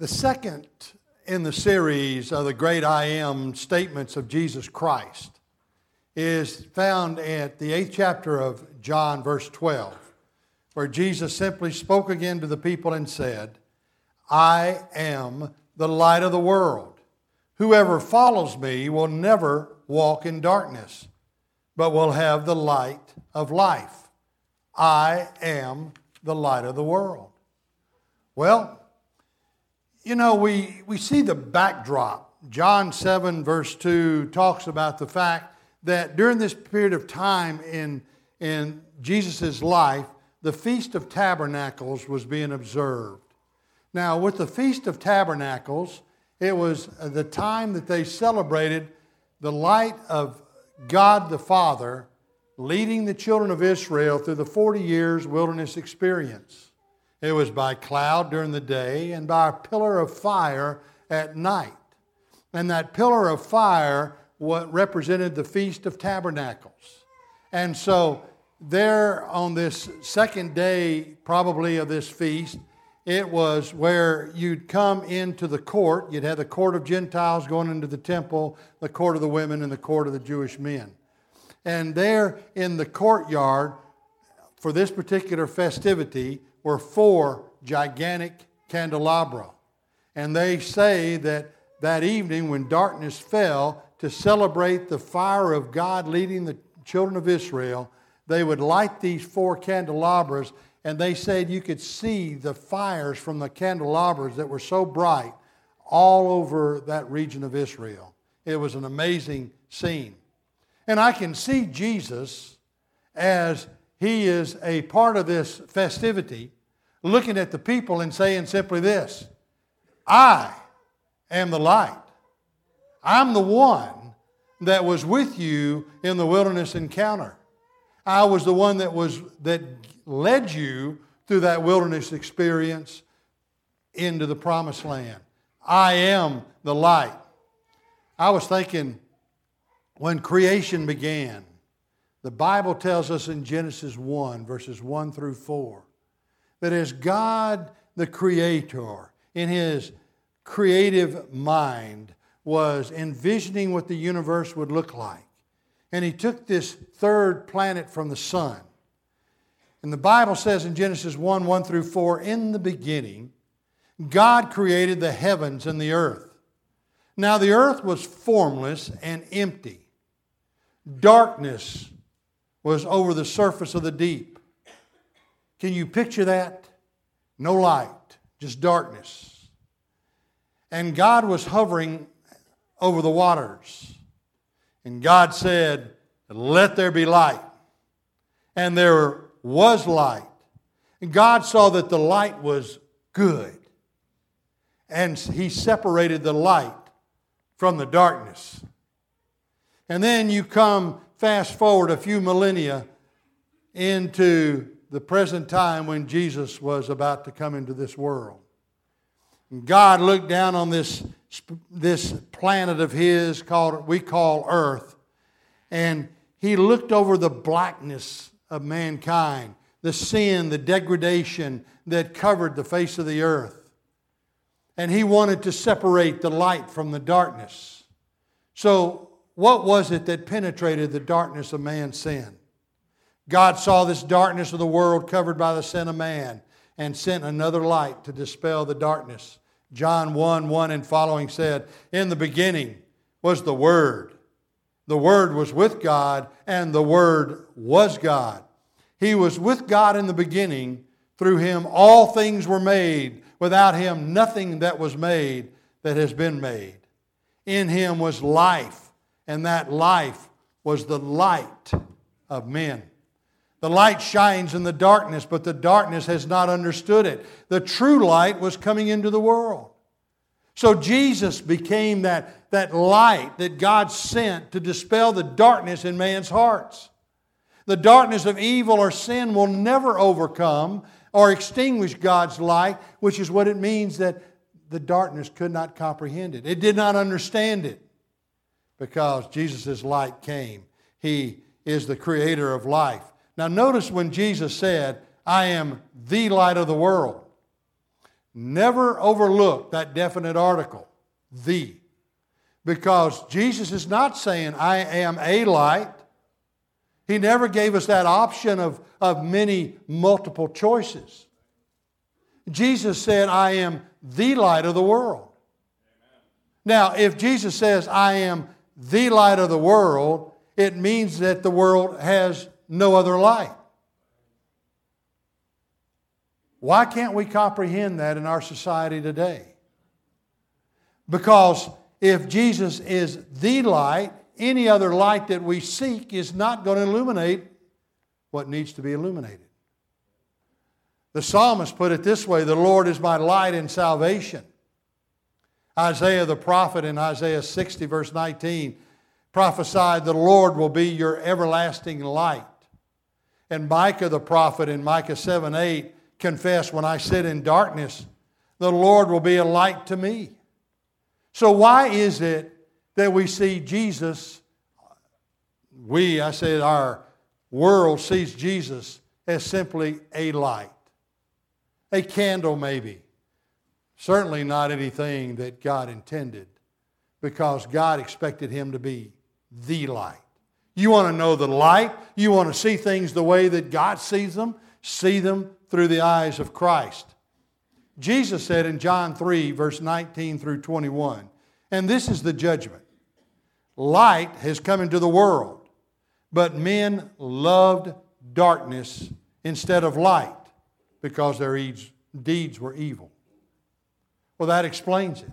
The second in the series of the great I am statements of Jesus Christ is found at the eighth chapter of John, verse 12, where Jesus simply spoke again to the people and said, I am the light of the world. Whoever follows me will never walk in darkness, but will have the light of life. I am the light of the world. Well, you know, we, we see the backdrop. John 7, verse 2, talks about the fact that during this period of time in, in Jesus' life, the Feast of Tabernacles was being observed. Now, with the Feast of Tabernacles, it was the time that they celebrated the light of God the Father leading the children of Israel through the 40 years wilderness experience. It was by cloud during the day and by a pillar of fire at night. And that pillar of fire represented the Feast of Tabernacles. And so there on this second day probably of this feast, it was where you'd come into the court. You'd have the court of Gentiles going into the temple, the court of the women, and the court of the Jewish men. And there in the courtyard for this particular festivity, were four gigantic candelabra. And they say that that evening, when darkness fell, to celebrate the fire of God leading the children of Israel, they would light these four candelabras, and they said you could see the fires from the candelabras that were so bright all over that region of Israel. It was an amazing scene. And I can see Jesus as he is a part of this festivity, looking at the people and saying simply this I am the light. I'm the one that was with you in the wilderness encounter. I was the one that was that led you through that wilderness experience into the promised land. I am the light. I was thinking when creation began, the Bible tells us in Genesis 1, verses 1 through 4, that as God, the Creator, in His creative mind, was envisioning what the universe would look like. And He took this third planet from the sun. And the Bible says in Genesis 1 1 through 4, in the beginning, God created the heavens and the earth. Now the earth was formless and empty. Darkness was over the surface of the deep. Can you picture that? No light, just darkness. And God was hovering over the waters. And God said, Let there be light. And there was light. And God saw that the light was good. And He separated the light from the darkness. And then you come fast forward a few millennia into the present time when Jesus was about to come into this world. God looked down on this, this planet of His called we call Earth, and He looked over the blackness of mankind, the sin, the degradation that covered the face of the earth. And He wanted to separate the light from the darkness. So what was it that penetrated the darkness of man's sin? God saw this darkness of the world covered by the sin of man and sent another light to dispel the darkness. John 1 1 and following said, In the beginning was the Word. The Word was with God, and the Word was God. He was with God in the beginning. Through him, all things were made. Without him, nothing that was made that has been made. In him was life and that life was the light of men. The light shines in the darkness, but the darkness has not understood it. The true light was coming into the world. So Jesus became that, that light that God sent to dispel the darkness in man's hearts. The darkness of evil or sin will never overcome or extinguish God's light, which is what it means that the darkness could not comprehend it. It did not understand it because Jesus' light came. He is the creator of life. Now, notice when Jesus said, I am the light of the world. Never overlook that definite article, the. Because Jesus is not saying, I am a light. He never gave us that option of, of many multiple choices. Jesus said, I am the light of the world. Now, if Jesus says, I am the light of the world, it means that the world has no other light. Why can't we comprehend that in our society today? Because if Jesus is the light, any other light that we seek is not going to illuminate what needs to be illuminated. The psalmist put it this way The Lord is my light and salvation. Isaiah the prophet in Isaiah 60, verse 19, prophesied, The Lord will be your everlasting light. And Micah the prophet in Micah 7 8 confessed, When I sit in darkness, the Lord will be a light to me. So, why is it that we see Jesus, we, I said, our world sees Jesus as simply a light, a candle maybe? Certainly not anything that God intended because God expected him to be the light. You want to know the light? You want to see things the way that God sees them? See them through the eyes of Christ. Jesus said in John 3, verse 19 through 21, and this is the judgment light has come into the world, but men loved darkness instead of light because their deeds were evil. Well, that explains it.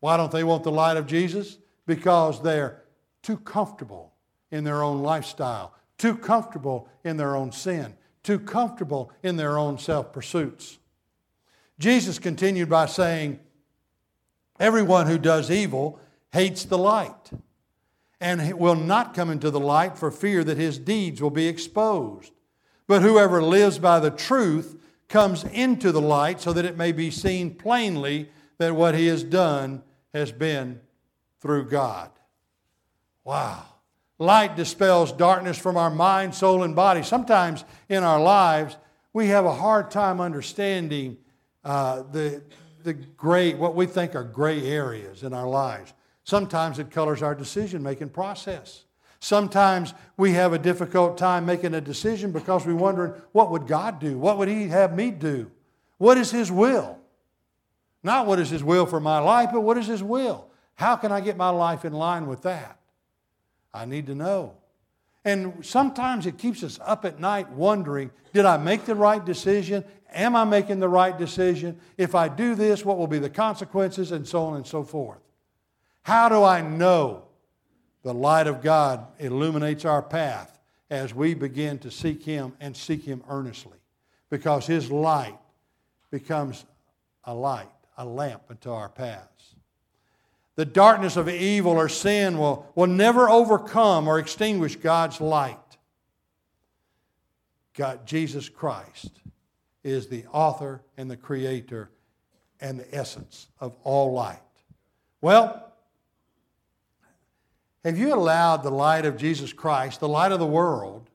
Why don't they want the light of Jesus? Because they're too comfortable in their own lifestyle, too comfortable in their own sin, too comfortable in their own self pursuits. Jesus continued by saying, Everyone who does evil hates the light and will not come into the light for fear that his deeds will be exposed. But whoever lives by the truth comes into the light so that it may be seen plainly that what he has done has been through God. Wow. Light dispels darkness from our mind, soul, and body. Sometimes in our lives, we have a hard time understanding uh, the, the gray, what we think are gray areas in our lives. Sometimes it colors our decision making process. Sometimes we have a difficult time making a decision because we're wondering, what would God do? What would He have me do? What is His will? Not what is His will for my life, but what is His will? How can I get my life in line with that? I need to know. And sometimes it keeps us up at night wondering did I make the right decision? Am I making the right decision? If I do this, what will be the consequences? And so on and so forth. How do I know the light of God illuminates our path as we begin to seek Him and seek Him earnestly? Because His light becomes a light, a lamp unto our paths. The darkness of evil or sin will, will never overcome or extinguish God's light. God, Jesus Christ is the author and the creator and the essence of all light. Well, have you allowed the light of Jesus Christ, the light of the world,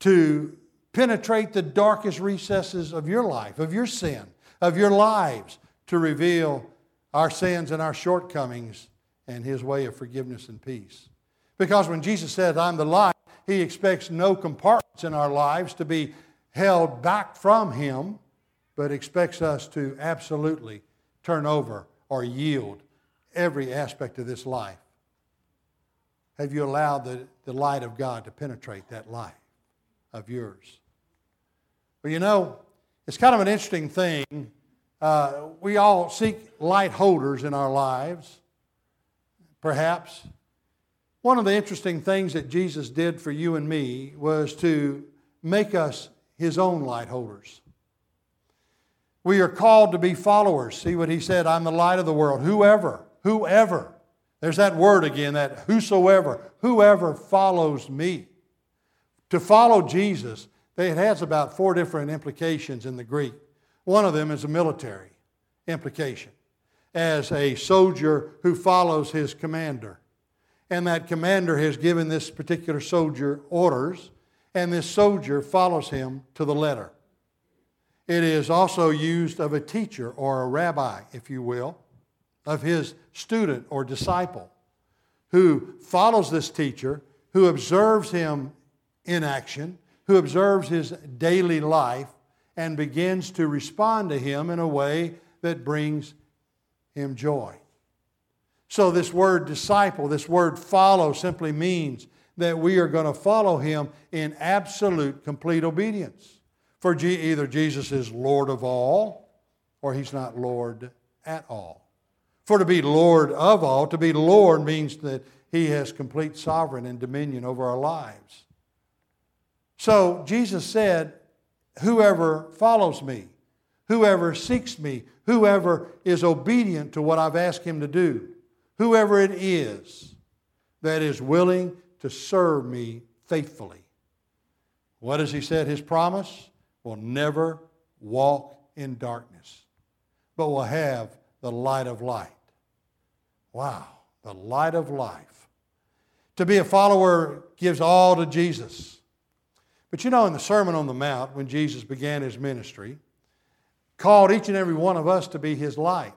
to penetrate the darkest recesses of your life, of your sin, of your lives, to reveal our sins and our shortcomings and his way of forgiveness and peace? Because when Jesus said, I'm the light, he expects no compartments in our lives to be held back from him, but expects us to absolutely turn over or yield every aspect of this life have you allowed the, the light of God to penetrate that life of yours? Well, you know, it's kind of an interesting thing. Uh, we all seek light holders in our lives, perhaps. One of the interesting things that Jesus did for you and me was to make us his own light holders. We are called to be followers. See what he said I'm the light of the world. Whoever, whoever there's that word again, that whosoever, whoever follows me. To follow Jesus, it has about four different implications in the Greek. One of them is a military implication, as a soldier who follows his commander. And that commander has given this particular soldier orders, and this soldier follows him to the letter. It is also used of a teacher or a rabbi, if you will, of his student or disciple who follows this teacher, who observes him in action, who observes his daily life, and begins to respond to him in a way that brings him joy. So, this word disciple, this word follow, simply means that we are going to follow him in absolute, complete obedience. For either Jesus is Lord of all, or he's not Lord at all. For to be Lord of all, to be Lord means that he has complete sovereign and dominion over our lives. So Jesus said, Whoever follows me, whoever seeks me, whoever is obedient to what I've asked him to do, whoever it is that is willing to serve me faithfully. What has he said? His promise will never walk in darkness, but will have the light of light. Wow, the light of life. To be a follower gives all to Jesus. But you know, in the Sermon on the Mount, when Jesus began his ministry, called each and every one of us to be his light.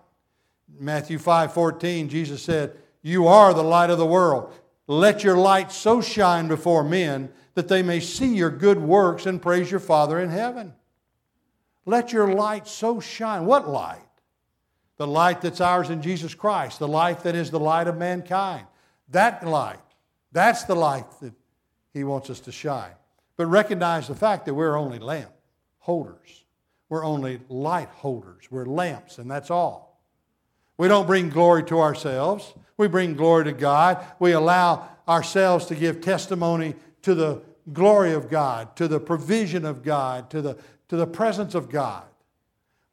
Matthew 5 14, Jesus said, You are the light of the world. Let your light so shine before men that they may see your good works and praise your Father in heaven. Let your light so shine. What light? The light that's ours in Jesus Christ, the light that is the light of mankind. That light, that's the light that He wants us to shine. But recognize the fact that we're only lamp holders. We're only light holders. We're lamps, and that's all. We don't bring glory to ourselves. We bring glory to God. We allow ourselves to give testimony to the glory of God, to the provision of God, to the, to the presence of God.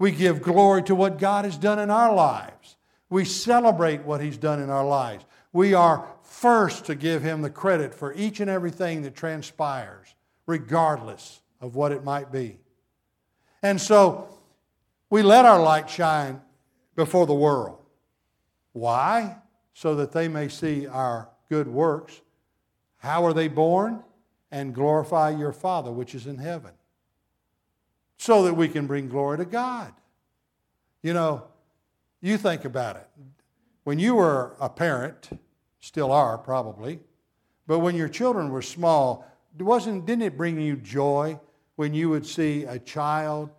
We give glory to what God has done in our lives. We celebrate what He's done in our lives. We are first to give Him the credit for each and everything that transpires, regardless of what it might be. And so we let our light shine before the world. Why? So that they may see our good works. How are they born? And glorify your Father which is in heaven. So that we can bring glory to God. You know, you think about it. When you were a parent, still are probably, but when your children were small, wasn't, didn't it bring you joy when you would see a child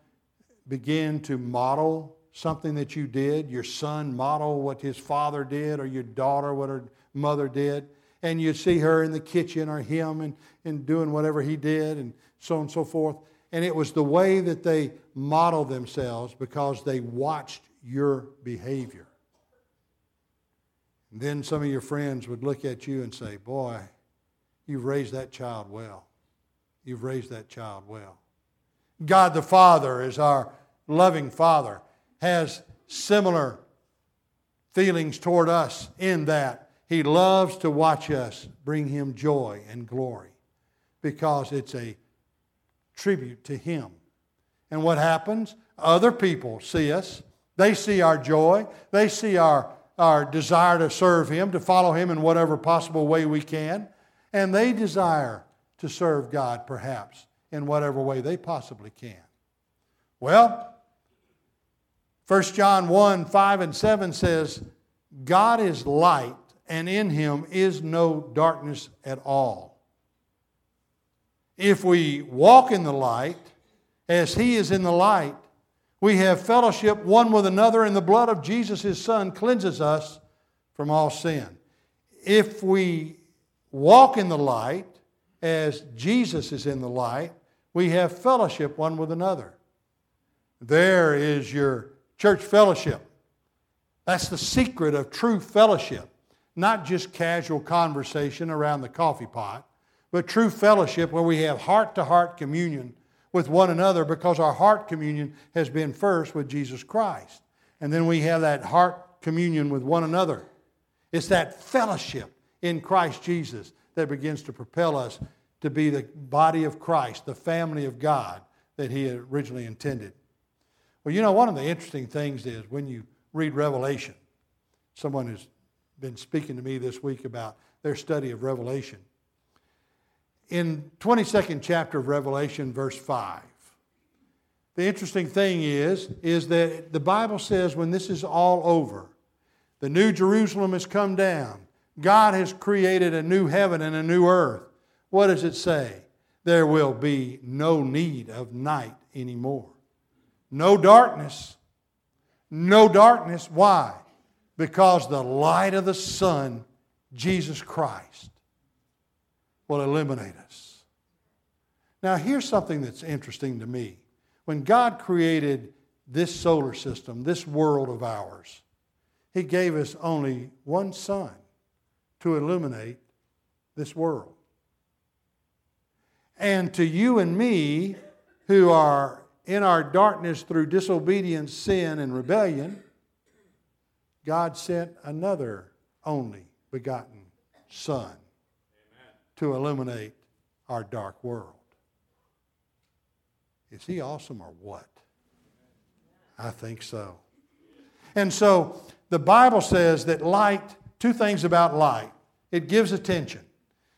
begin to model something that you did, your son model what his father did, or your daughter what her mother did, and you'd see her in the kitchen or him and, and doing whatever he did, and so on and so forth. And it was the way that they modeled themselves because they watched your behavior. And then some of your friends would look at you and say, Boy, you've raised that child well. You've raised that child well. God the Father is our loving Father, has similar feelings toward us in that He loves to watch us bring Him joy and glory because it's a tribute to Him. And what happens? Other people see us. They see our joy. They see our, our desire to serve Him, to follow Him in whatever possible way we can. And they desire to serve God, perhaps, in whatever way they possibly can. Well, 1 John 1 5 and 7 says, God is light, and in him is no darkness at all. If we walk in the light, as he is in the light, we have fellowship one with another, and the blood of Jesus, his son, cleanses us from all sin. If we walk in the light, as Jesus is in the light, we have fellowship one with another. There is your church fellowship. That's the secret of true fellowship. Not just casual conversation around the coffee pot, but true fellowship where we have heart to heart communion with one another because our heart communion has been first with Jesus Christ. And then we have that heart communion with one another. It's that fellowship in Christ Jesus that begins to propel us to be the body of Christ, the family of God that He originally intended. Well, you know, one of the interesting things is when you read Revelation, someone has been speaking to me this week about their study of Revelation. In 22nd chapter of Revelation, verse 5, the interesting thing is, is that the Bible says when this is all over, the new Jerusalem has come down. God has created a new heaven and a new earth. What does it say? There will be no need of night anymore. No darkness. No darkness. Why? Because the light of the sun, Jesus Christ, will eliminate us. Now, here's something that's interesting to me. When God created this solar system, this world of ours, He gave us only one sun to illuminate this world. And to you and me, who are in our darkness through disobedience, sin, and rebellion, God sent another only begotten Son. To illuminate our dark world. Is he awesome or what? I think so. And so the Bible says that light, two things about light it gives attention.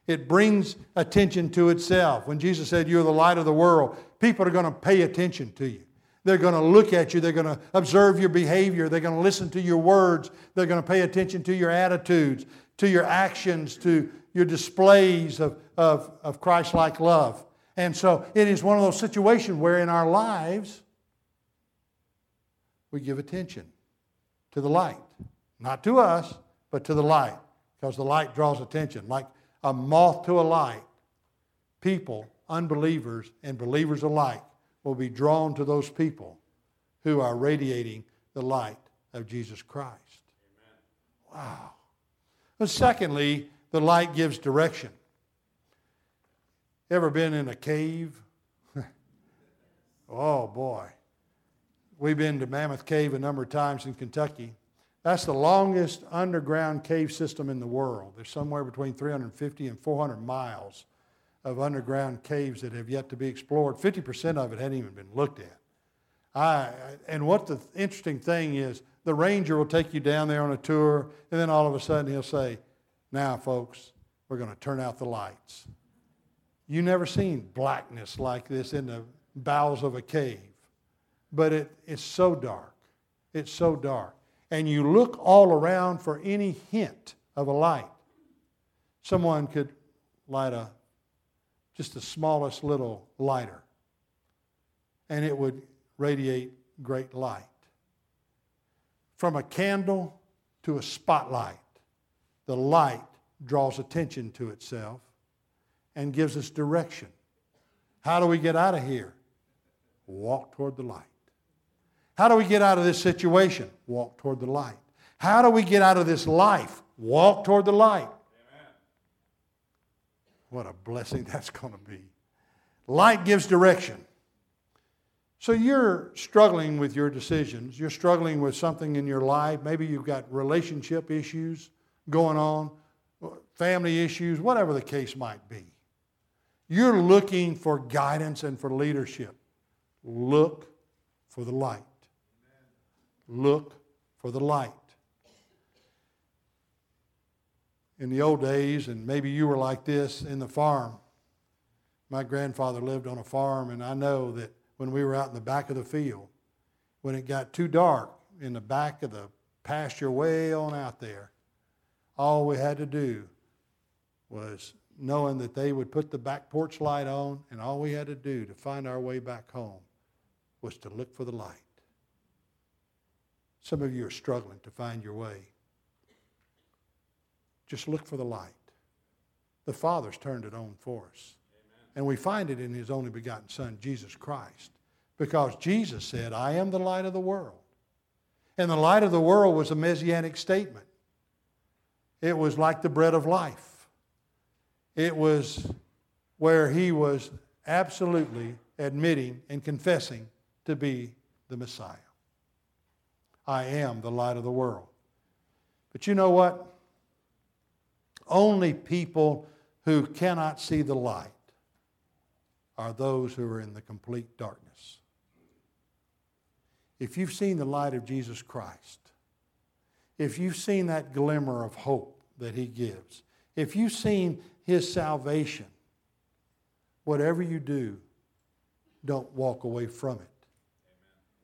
It brings attention to itself. When Jesus said, You're the light of the world, people are going to pay attention to you. They're going to look at you. They're going to observe your behavior. They're going to listen to your words. They're going to pay attention to your attitudes, to your actions, to your displays of, of, of Christ like love. And so it is one of those situations where in our lives we give attention to the light. Not to us, but to the light, because the light draws attention. Like a moth to a light, people, unbelievers, and believers alike will be drawn to those people who are radiating the light of Jesus Christ. Amen. Wow. And secondly, the light gives direction. Ever been in a cave? oh boy. We've been to Mammoth Cave a number of times in Kentucky. That's the longest underground cave system in the world. There's somewhere between 350 and 400 miles of underground caves that have yet to be explored. 50% of it hadn't even been looked at. I, and what the interesting thing is, the ranger will take you down there on a tour, and then all of a sudden he'll say, Now, folks, we're going to turn out the lights. You never seen blackness like this in the bowels of a cave. But it, it's so dark. It's so dark. And you look all around for any hint of a light. Someone could light a just the smallest little lighter, and it would radiate great light. From a candle to a spotlight, the light draws attention to itself and gives us direction. How do we get out of here? Walk toward the light. How do we get out of this situation? Walk toward the light. How do we get out of this life? Walk toward the light. Amen. What a blessing that's going to be. Light gives direction. So you're struggling with your decisions. You're struggling with something in your life. Maybe you've got relationship issues going on, family issues, whatever the case might be. You're looking for guidance and for leadership. Look for the light. Look for the light. In the old days, and maybe you were like this in the farm, my grandfather lived on a farm, and I know that when we were out in the back of the field, when it got too dark in the back of the pasture way on out there, all we had to do was knowing that they would put the back porch light on, and all we had to do to find our way back home was to look for the light. Some of you are struggling to find your way. Just look for the light. The Father's turned it on for us. Amen. And we find it in His only begotten Son, Jesus Christ. Because Jesus said, I am the light of the world. And the light of the world was a messianic statement. It was like the bread of life. It was where he was absolutely admitting and confessing to be the Messiah. I am the light of the world. But you know what? Only people who cannot see the light are those who are in the complete darkness. If you've seen the light of Jesus Christ, if you've seen that glimmer of hope that he gives, if you've seen his salvation. Whatever you do, don't walk away from it.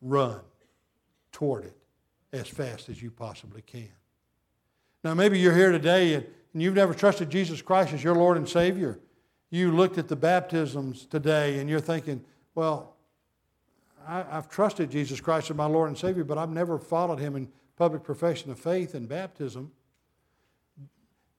run toward it as fast as you possibly can. Now, maybe you're here today and, and you've never trusted Jesus Christ as your Lord and Savior. You looked at the baptisms today and you're thinking, well, I, have trusted Jesus Christ as my Lord and Savior, but I've never followed him in public profession of faith and baptism.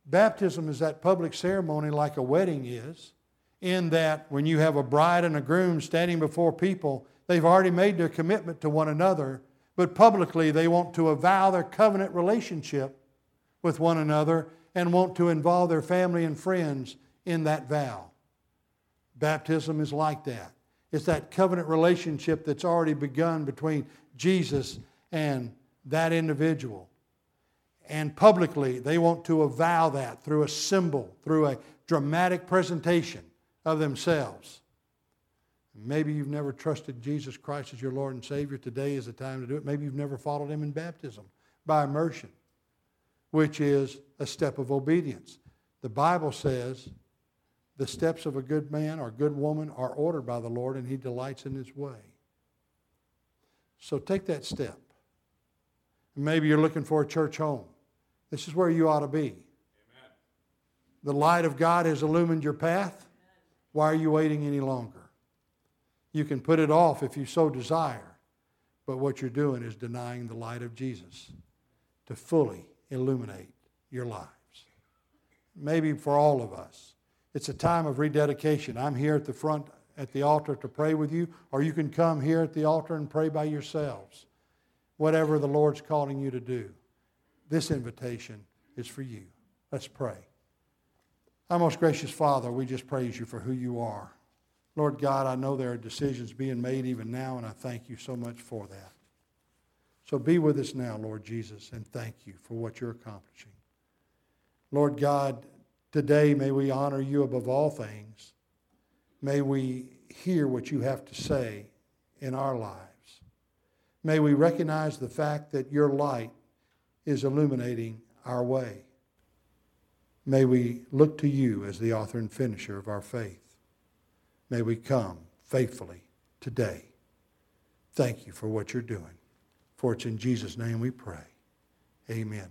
Baptism is that public ceremony like a wedding is, in that when you have a bride and a groom standing before people, they've already made their commitment to one another, but publicly they want to avow their covenant relationship with one another and want to involve their family and friends in that vow. Baptism is like that. It's that covenant relationship that's already begun between Jesus and that individual. And publicly, they want to avow that through a symbol, through a dramatic presentation of themselves. Maybe you've never trusted Jesus Christ as your Lord and Savior. Today is the time to do it. Maybe you've never followed Him in baptism by immersion, which is a step of obedience. The Bible says the steps of a good man or good woman are ordered by the Lord, and He delights in His way. So take that step. Maybe you're looking for a church home. This is where you ought to be. Amen. The light of God has illumined your path. Why are you waiting any longer? You can put it off if you so desire, but what you're doing is denying the light of Jesus to fully illuminate your lives. Maybe for all of us, it's a time of rededication. I'm here at the front at the altar to pray with you, or you can come here at the altar and pray by yourselves. Whatever the Lord's calling you to do. This invitation is for you. Let's pray. Our most gracious Father, we just praise you for who you are. Lord God, I know there are decisions being made even now, and I thank you so much for that. So be with us now, Lord Jesus, and thank you for what you're accomplishing. Lord God, today may we honor you above all things. May we hear what you have to say in our lives. May we recognize the fact that your light is illuminating our way. May we look to you as the author and finisher of our faith. May we come faithfully today. Thank you for what you're doing. For it's in Jesus' name we pray. Amen.